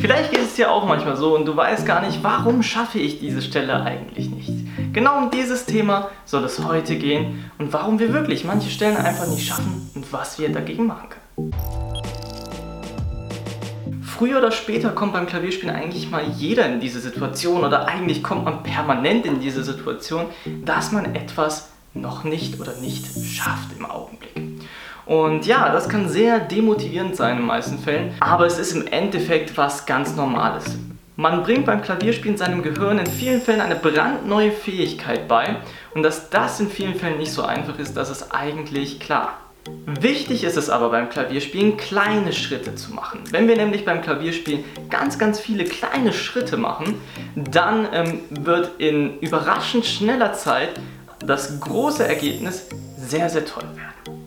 Vielleicht geht es dir auch manchmal so und du weißt gar nicht, warum schaffe ich diese Stelle eigentlich nicht. Genau um dieses Thema soll es heute gehen und warum wir wirklich manche Stellen einfach nicht schaffen und was wir dagegen machen können. Früher oder später kommt beim Klavierspielen eigentlich mal jeder in diese Situation oder eigentlich kommt man permanent in diese Situation, dass man etwas noch nicht oder nicht schafft im Augenblick. Und ja, das kann sehr demotivierend sein in den meisten Fällen, aber es ist im Endeffekt was ganz Normales. Man bringt beim Klavierspielen seinem Gehirn in vielen Fällen eine brandneue Fähigkeit bei und dass das in vielen Fällen nicht so einfach ist, das ist eigentlich klar. Wichtig ist es aber beim Klavierspielen, kleine Schritte zu machen. Wenn wir nämlich beim Klavierspielen ganz, ganz viele kleine Schritte machen, dann ähm, wird in überraschend schneller Zeit das große Ergebnis sehr, sehr toll werden.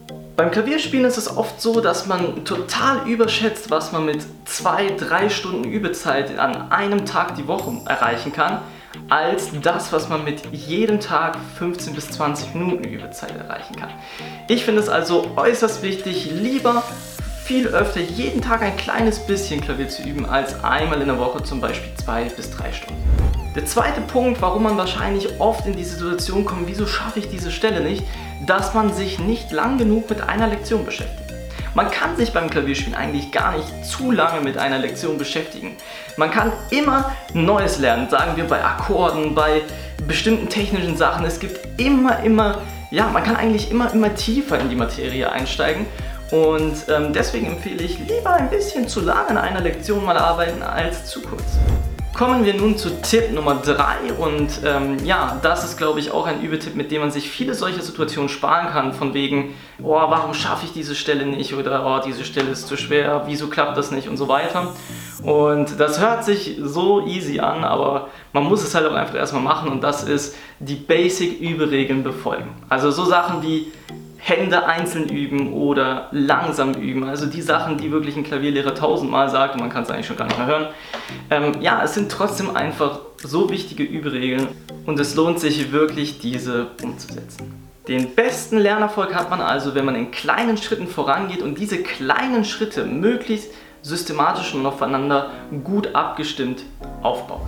Beim Klavierspielen ist es oft so, dass man total überschätzt, was man mit zwei, drei Stunden Übezeit an einem Tag die Woche erreichen kann, als das, was man mit jedem Tag 15 bis 20 Minuten Übezeit erreichen kann. Ich finde es also äußerst wichtig, lieber viel öfter jeden Tag ein kleines bisschen Klavier zu üben, als einmal in der Woche zum Beispiel zwei bis drei Stunden. Der zweite Punkt, warum man wahrscheinlich oft in diese Situation kommt, wieso schaffe ich diese Stelle nicht, dass man sich nicht lang genug mit einer Lektion beschäftigt. Man kann sich beim Klavierspielen eigentlich gar nicht zu lange mit einer Lektion beschäftigen. Man kann immer Neues lernen, sagen wir bei Akkorden, bei bestimmten technischen Sachen. Es gibt immer, immer, ja, man kann eigentlich immer, immer tiefer in die Materie einsteigen. Und ähm, deswegen empfehle ich lieber ein bisschen zu lange an einer Lektion mal arbeiten als zu kurz. Kommen wir nun zu Tipp Nummer 3 und ähm, ja, das ist glaube ich auch ein Übetipp, mit dem man sich viele solche Situationen sparen kann, von wegen, oh, warum schaffe ich diese Stelle nicht oder oh, diese Stelle ist zu schwer, wieso klappt das nicht und so weiter. Und das hört sich so easy an, aber man muss es halt auch einfach erstmal machen und das ist die Basic-Überegeln befolgen. Also so Sachen wie Hände einzeln üben oder langsam üben. Also die Sachen, die wirklich ein Klavierlehrer tausendmal sagt und man kann es eigentlich schon gar nicht mehr hören. Ähm, ja, es sind trotzdem einfach so wichtige Überegeln und es lohnt sich wirklich, diese umzusetzen. Den besten Lernerfolg hat man also, wenn man in kleinen Schritten vorangeht und diese kleinen Schritte möglichst systematisch und aufeinander gut abgestimmt aufbaut.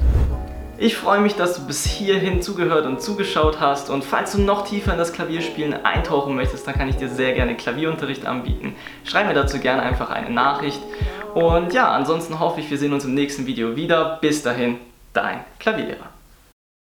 Ich freue mich, dass du bis hierhin zugehört und zugeschaut hast und falls du noch tiefer in das Klavierspielen eintauchen möchtest, dann kann ich dir sehr gerne Klavierunterricht anbieten. Schreib mir dazu gerne einfach eine Nachricht und ja, ansonsten hoffe ich, wir sehen uns im nächsten Video wieder. Bis dahin, dein Klavierlehrer.